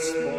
Christmas.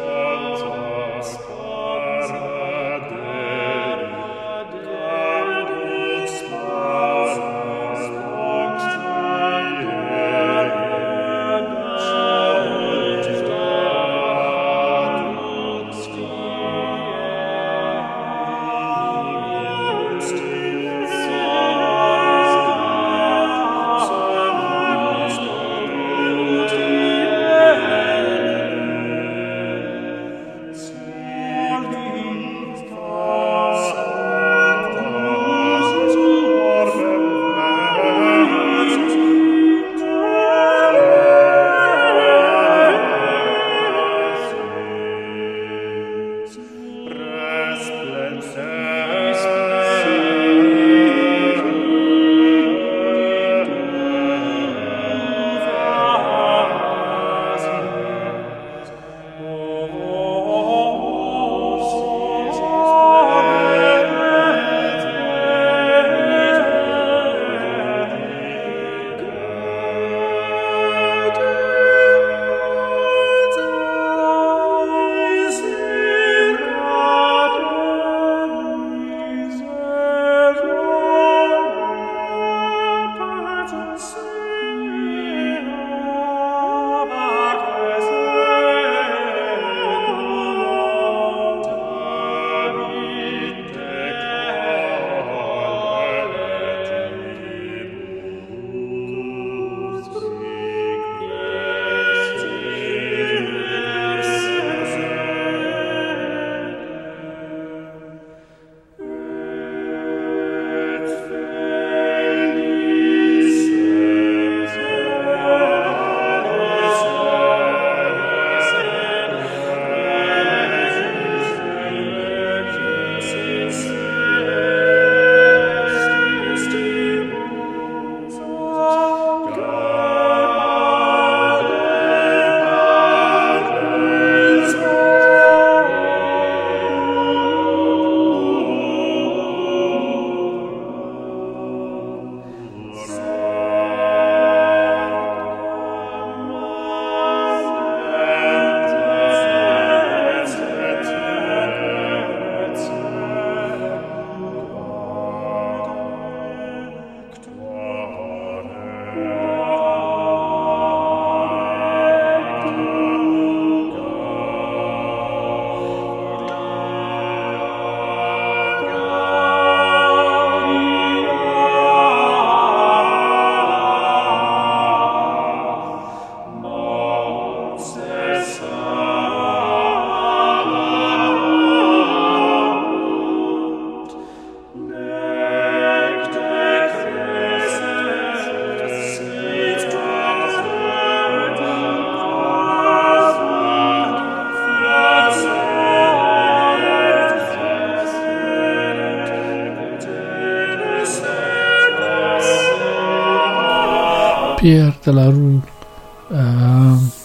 La Rue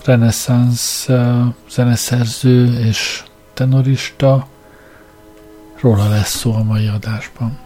reneszánsz zeneszerző és tenorista, róla lesz szó a mai adásban.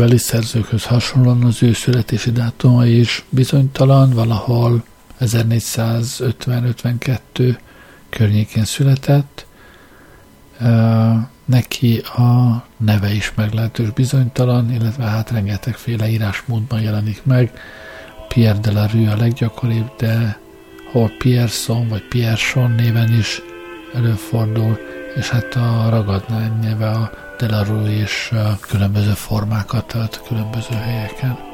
Korabeli szerzőkhöz hasonlóan az ő születési dátuma is bizonytalan, valahol 1450-52 környékén született. Neki a neve is meglehetős bizonytalan, illetve hát rengetegféle írásmódban jelenik meg. Pierre de la Rue a leggyakoribb, de hol Pierson vagy Pierson néven is előfordul, és hát a ragadnány neve a Delarue és különböző formákat tölt különböző helyeken.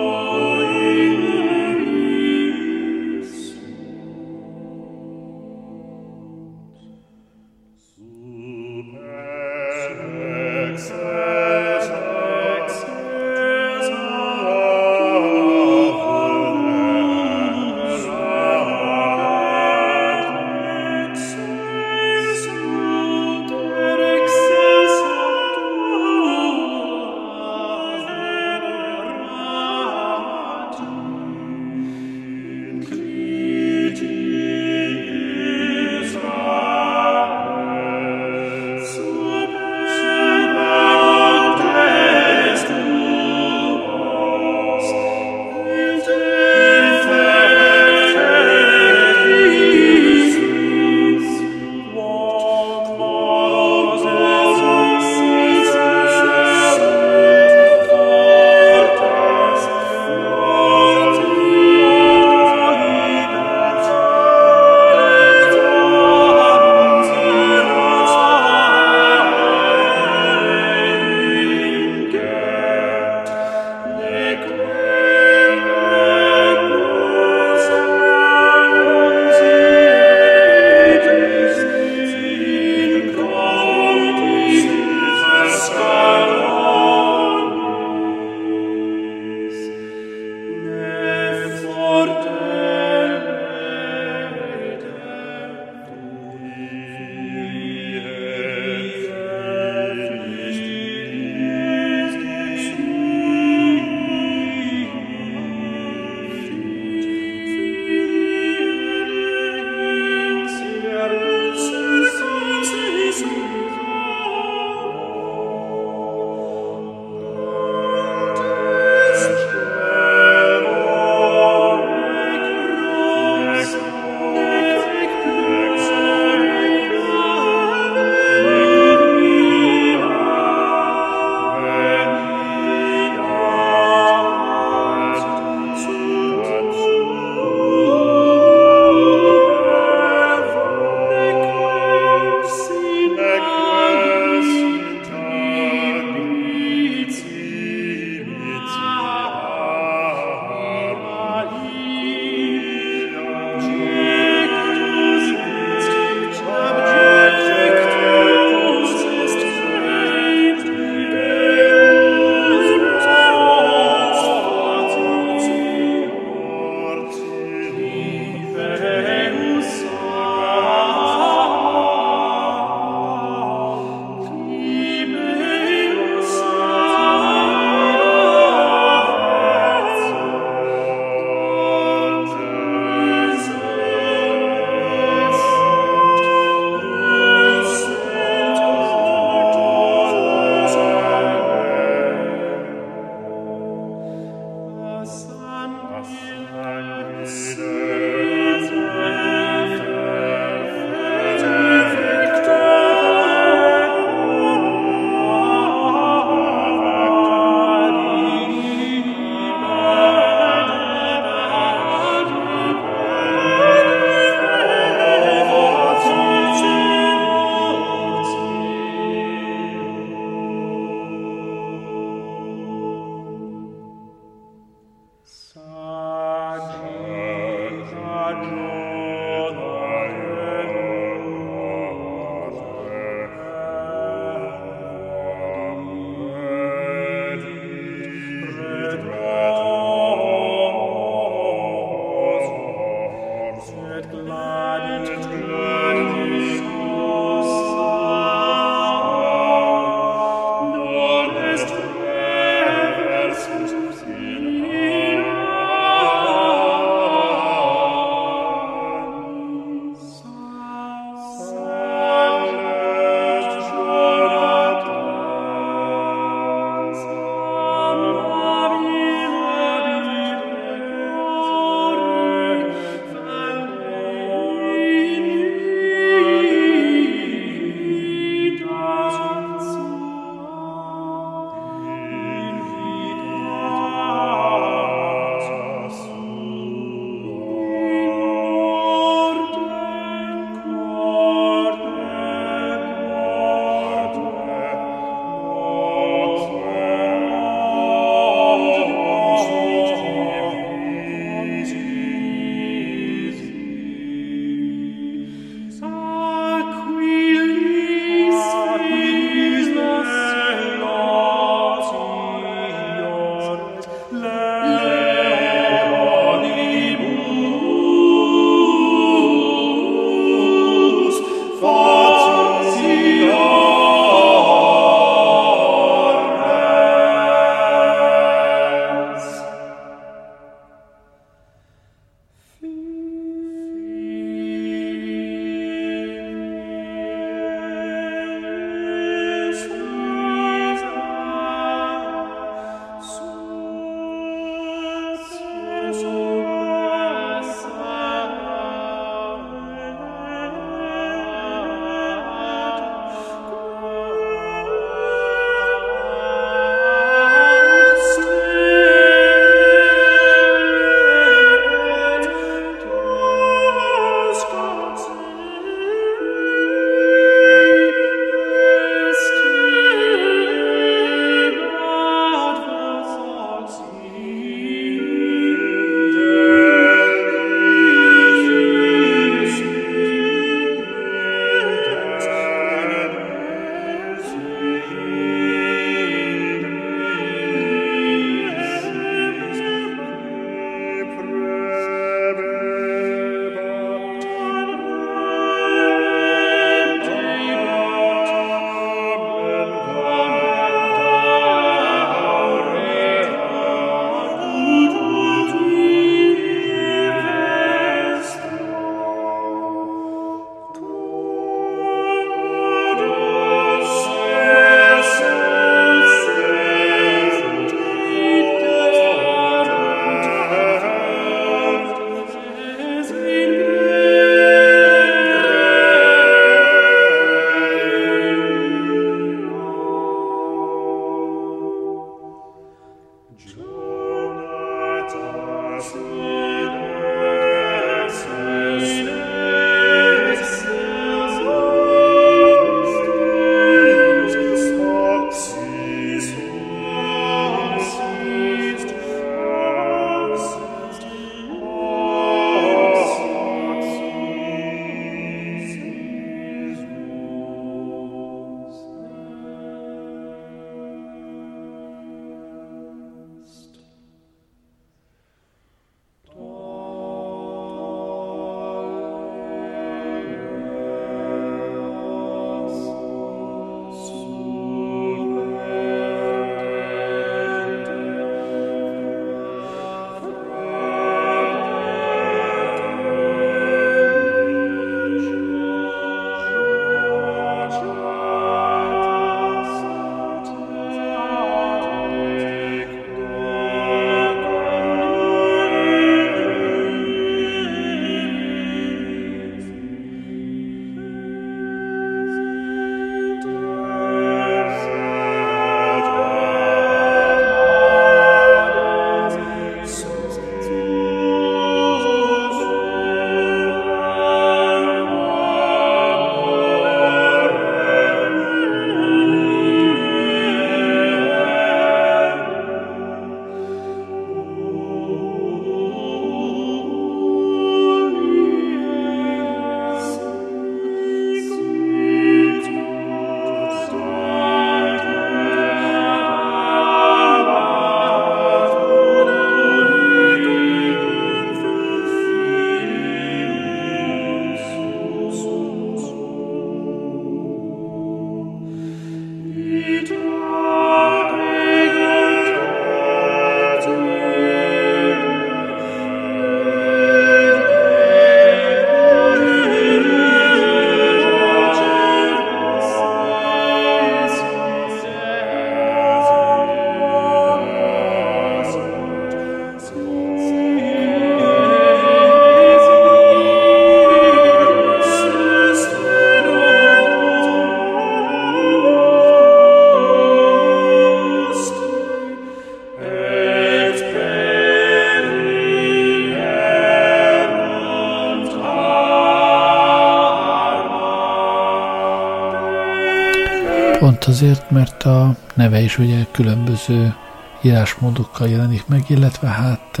Mert a neve is ugye különböző írásmódokkal jelenik meg, illetve hát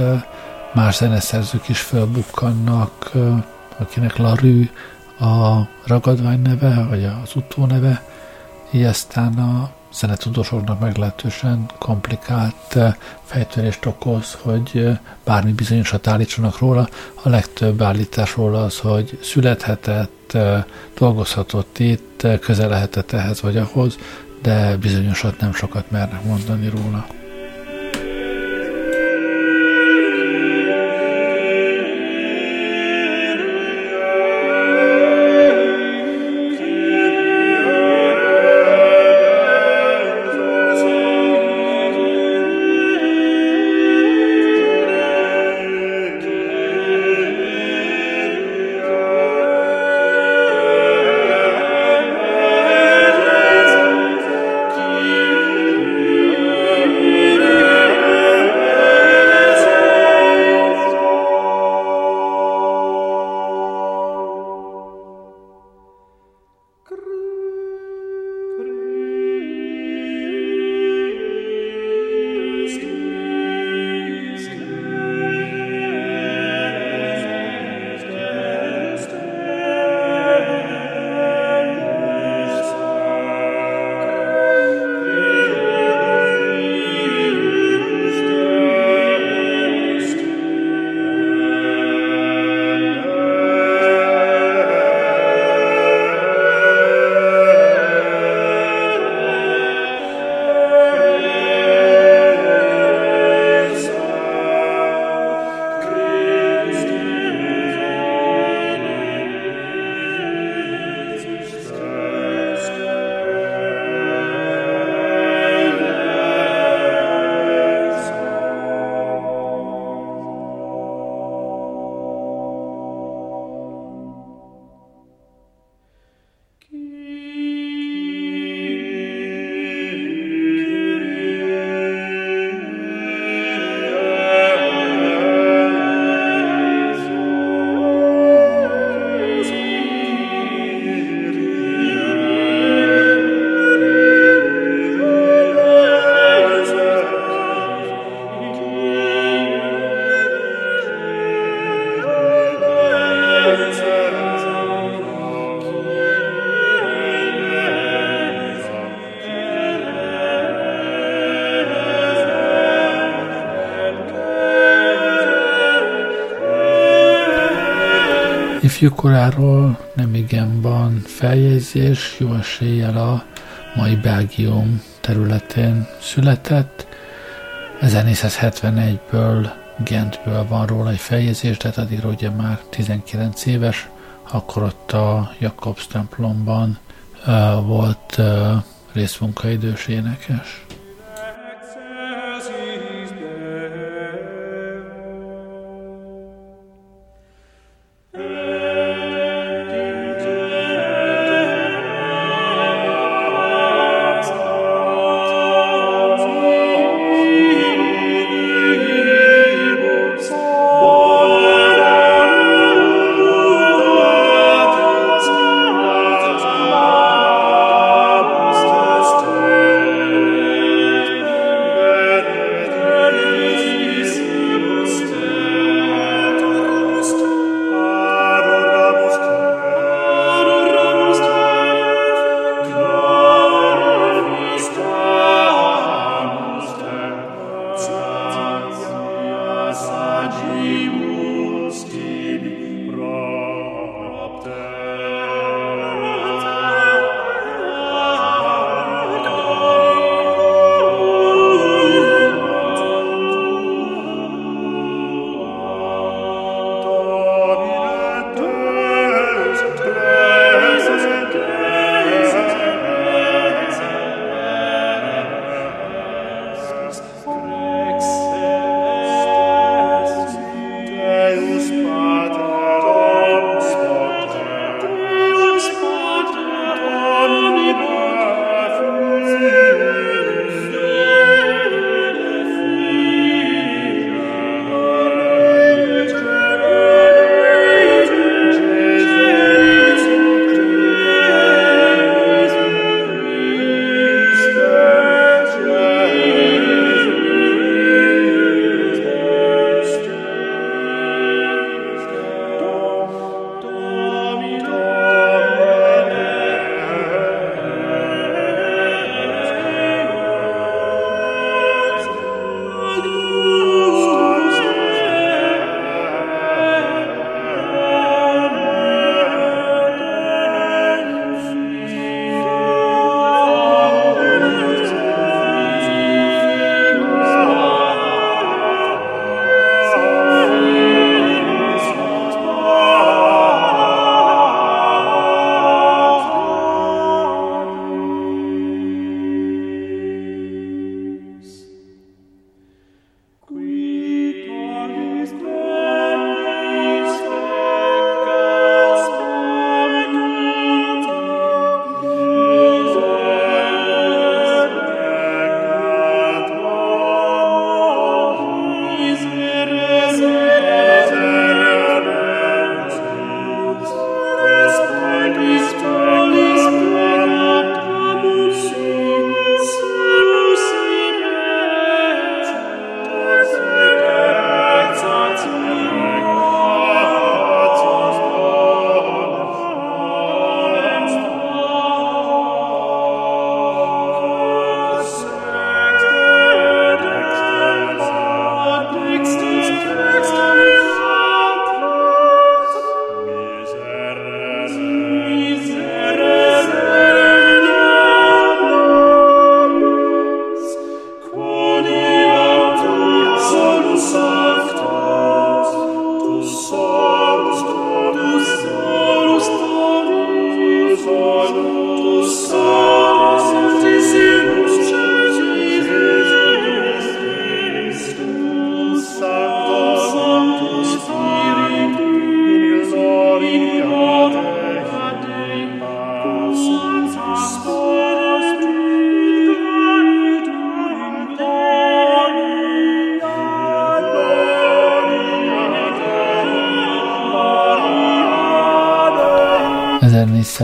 más zeneszerzők is felbukkannak, akinek Larű a ragadvány neve, vagy az utóneve, így aztán a zenetudósoknak meglehetősen komplikált fejtörést okoz, hogy bármi bizonyosat állítsanak róla. A legtöbb állítás róla az, hogy születhetett, dolgozhatott itt, közel lehetett ehhez vagy ahhoz, de bizonyosat nem sokat mernek mondani róla. Ifjúkoráról nem igen van feljegyzés, jó eséllyel a mai Belgium területén született. 1471-ből Gentből van róla egy feljegyzés, de addig ugye már 19 éves, akkor ott a Jakobs templomban uh, volt uh, részmunkaidős énekes.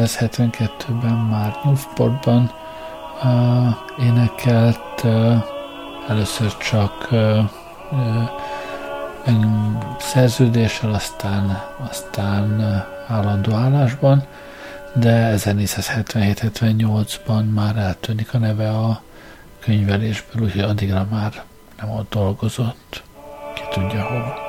1472-ben már Newportban uh, énekelt, uh, először csak uh, uh, szerződéssel, aztán, aztán állandó állásban, de 1477-78-ban már eltűnik a neve a könyvelésből, úgyhogy addigra már nem ott dolgozott. Ki tudja hova.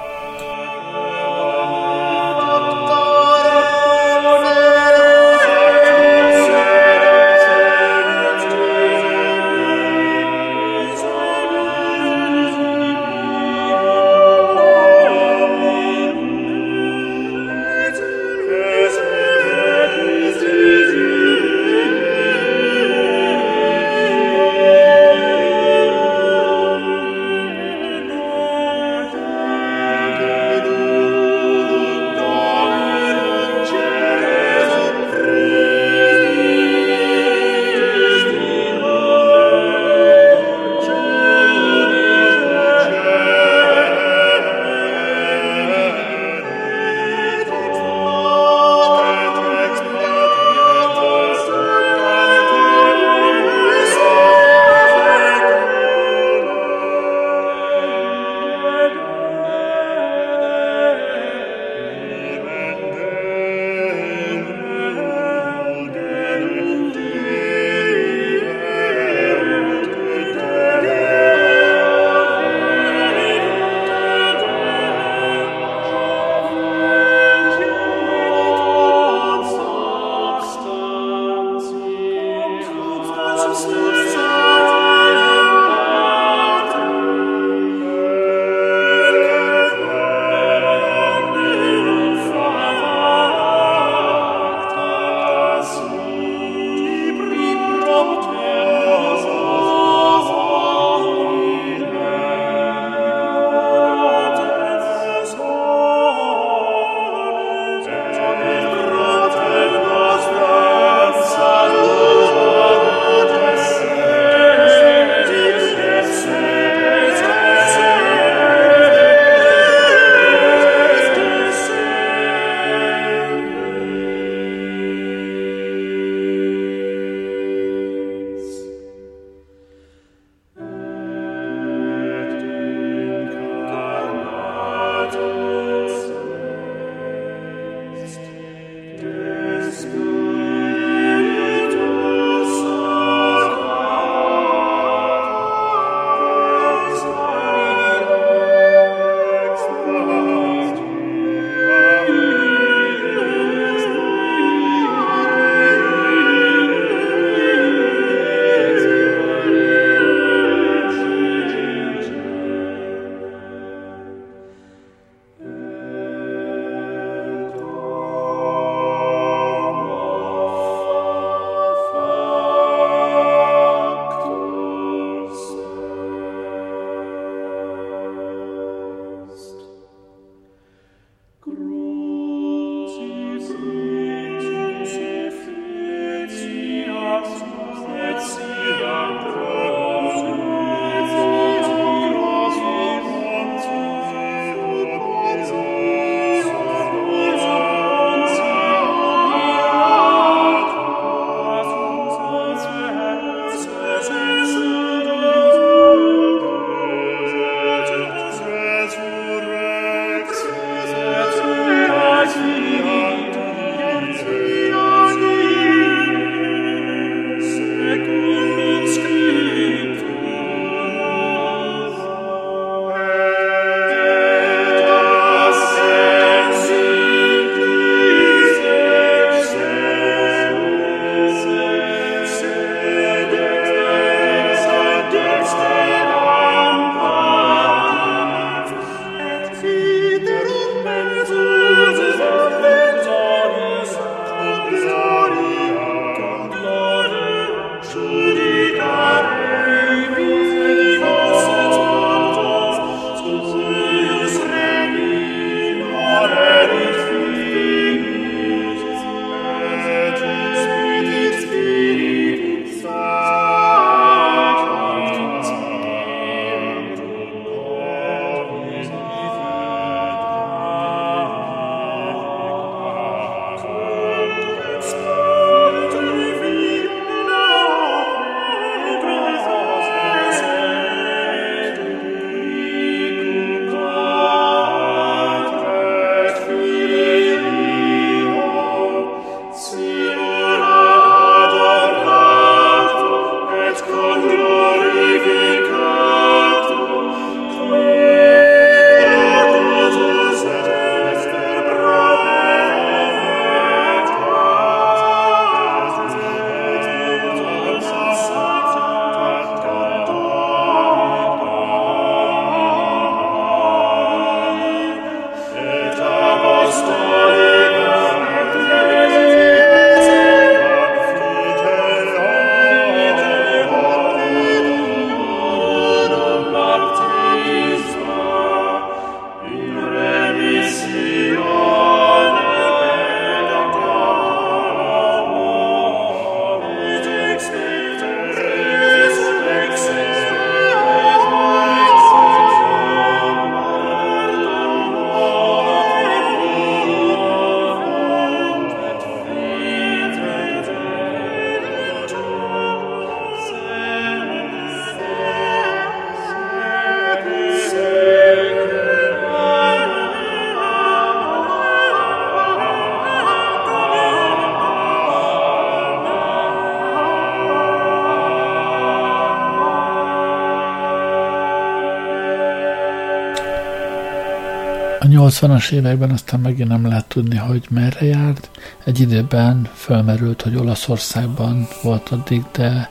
80-as években aztán megint nem lehet tudni, hogy merre járt. Egy időben felmerült, hogy Olaszországban volt addig, de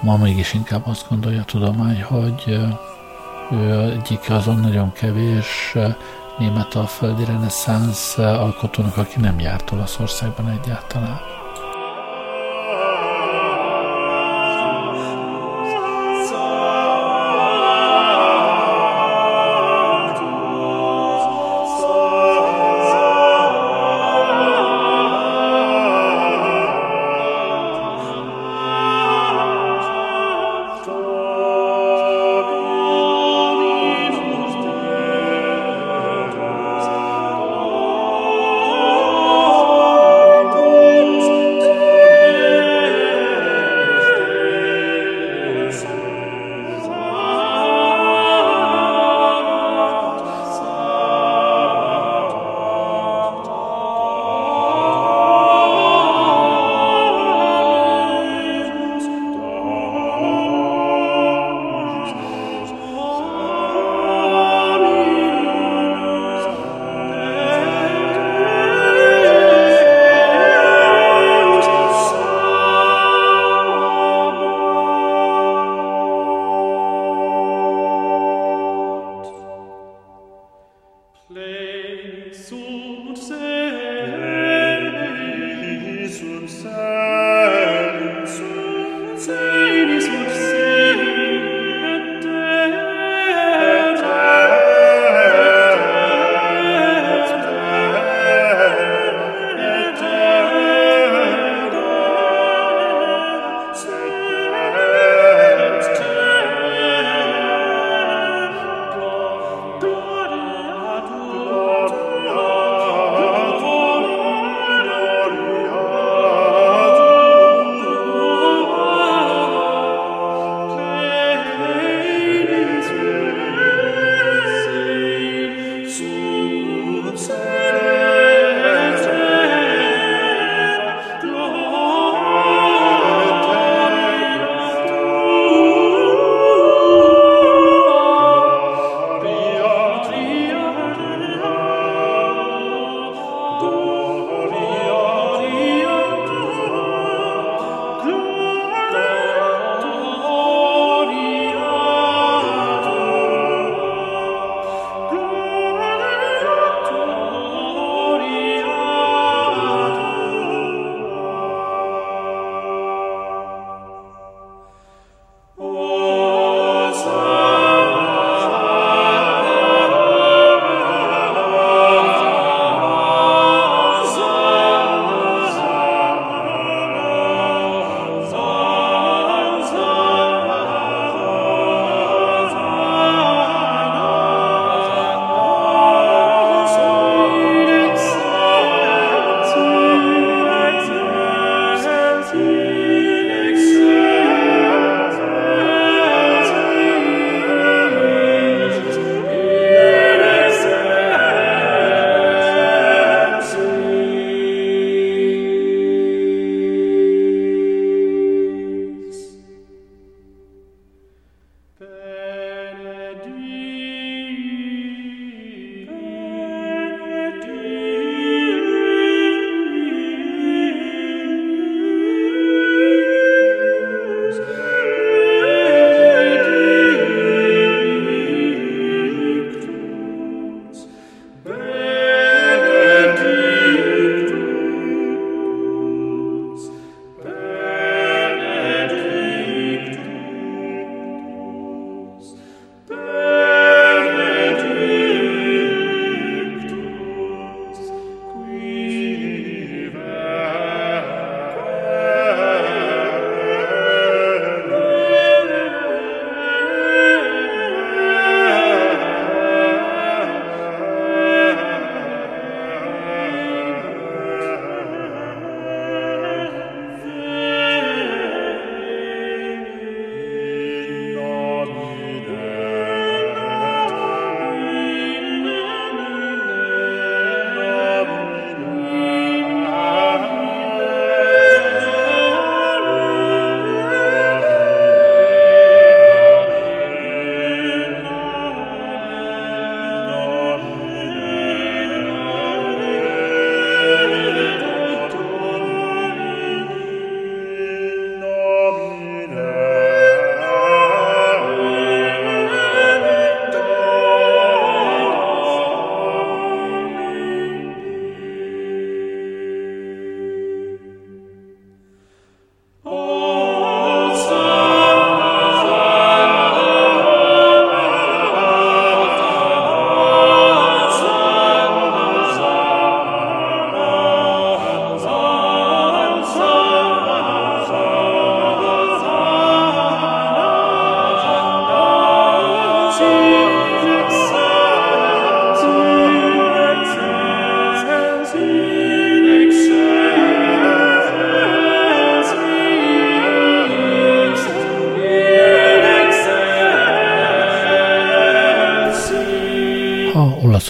ma mégis inkább azt gondolja a tudomány, hogy ő egyik azon nagyon kevés német alföldi reneszánsz alkotónak, aki nem járt Olaszországban egyáltalán.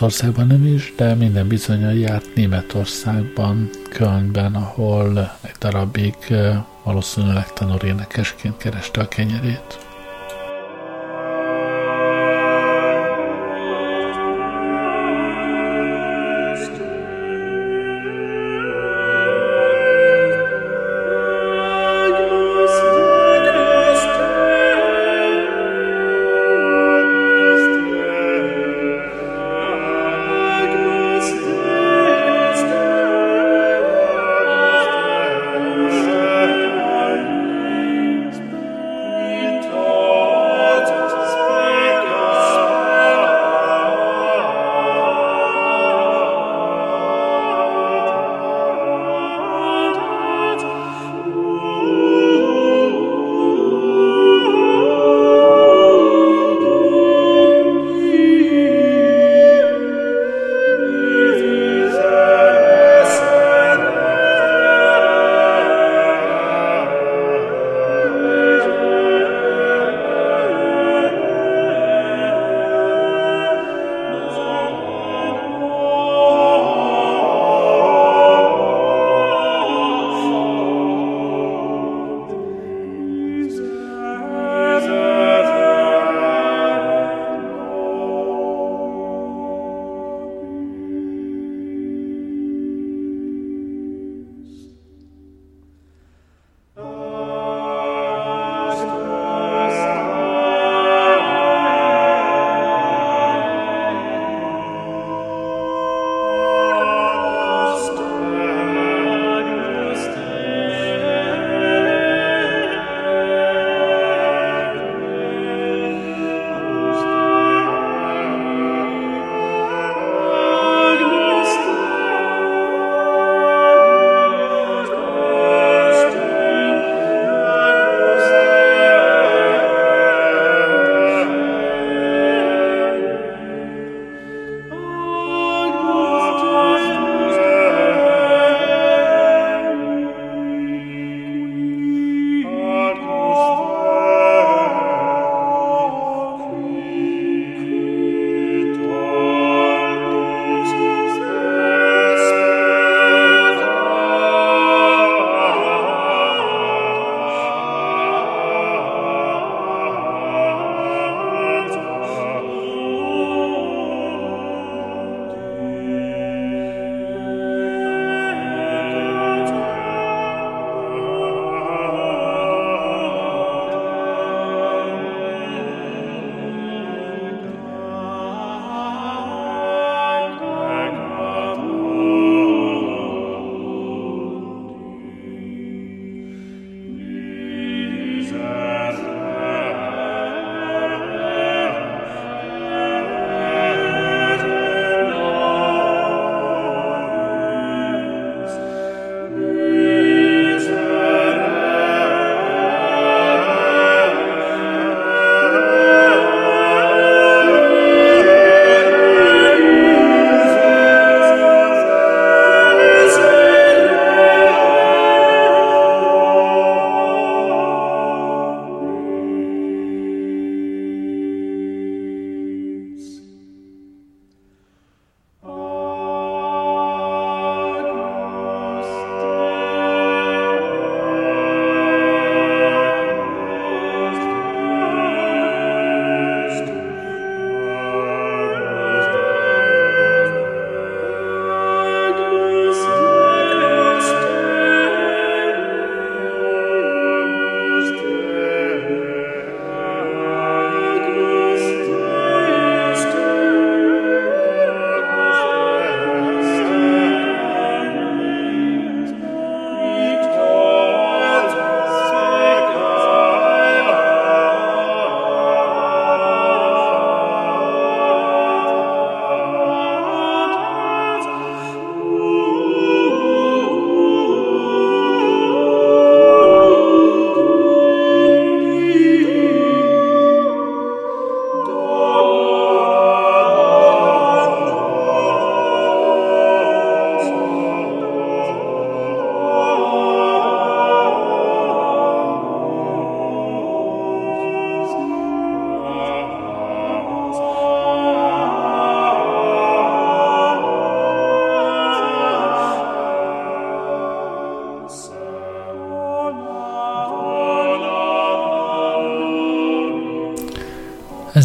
Olaszországban nem is, de minden bizonyal járt Németországban, Kölnben, ahol egy darabig valószínűleg tenorénekesként kereste a kenyerét.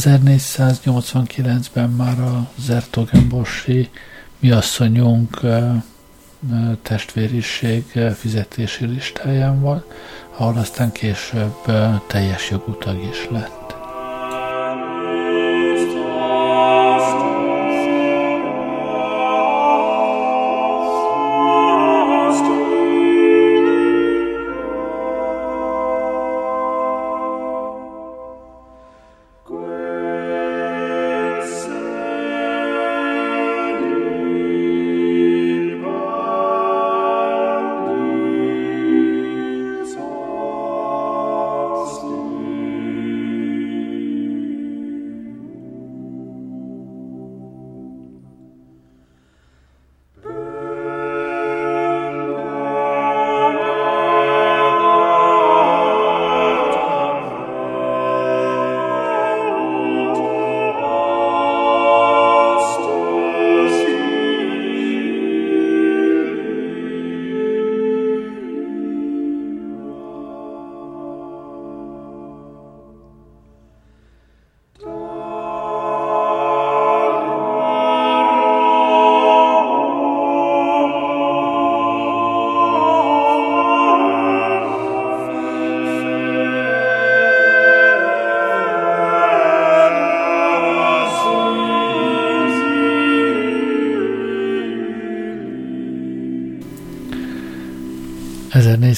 1489-ben már a Zertogenbossi mi asszonyunk testvériség fizetési listáján van, ahol aztán később teljes jogú tag is lett.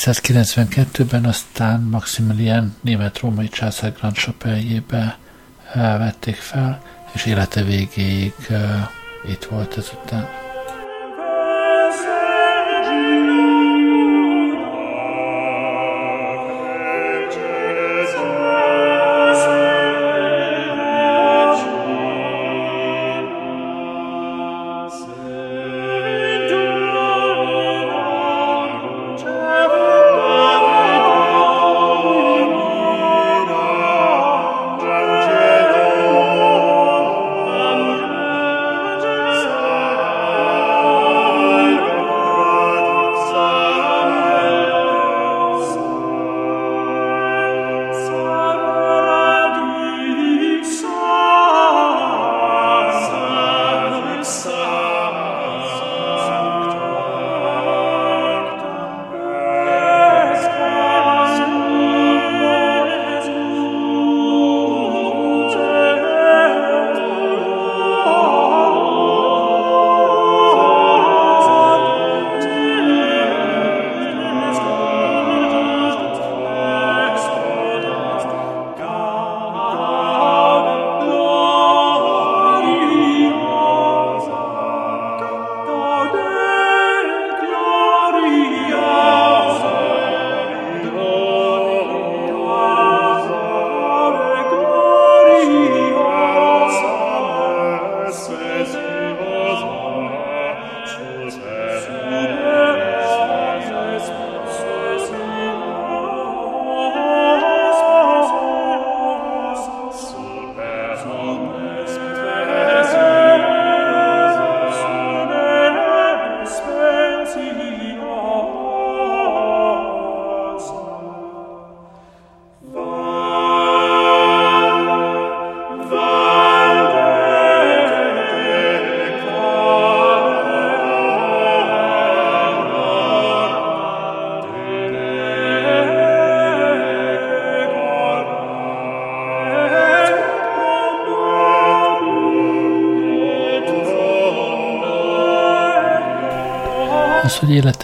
1492-ben aztán Maximilian német-római császár Grand Chapeljébe eh, vették fel, és élete végéig eh, itt volt ezután.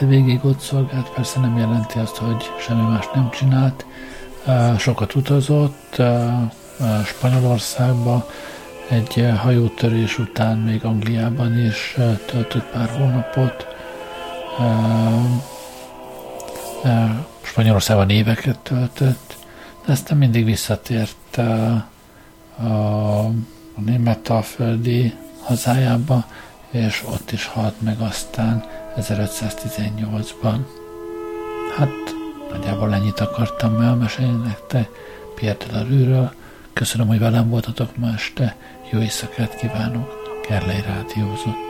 Élete végig ott szolgált, persze nem jelenti azt, hogy semmi más nem csinált. Sokat utazott Spanyolországba, egy hajótörés után még Angliában is töltött pár hónapot. Spanyolországban éveket töltött, de aztán mindig visszatért a, a, a német alföldi hazájába, és ott is halt meg aztán 1518-ban. Hát nagyjából ennyit akartam elmesélni nektek Pierre de la Rue-ről. Köszönöm, hogy velem voltatok ma este. Jó éjszakát kívánok. Kerlei Rádiózott.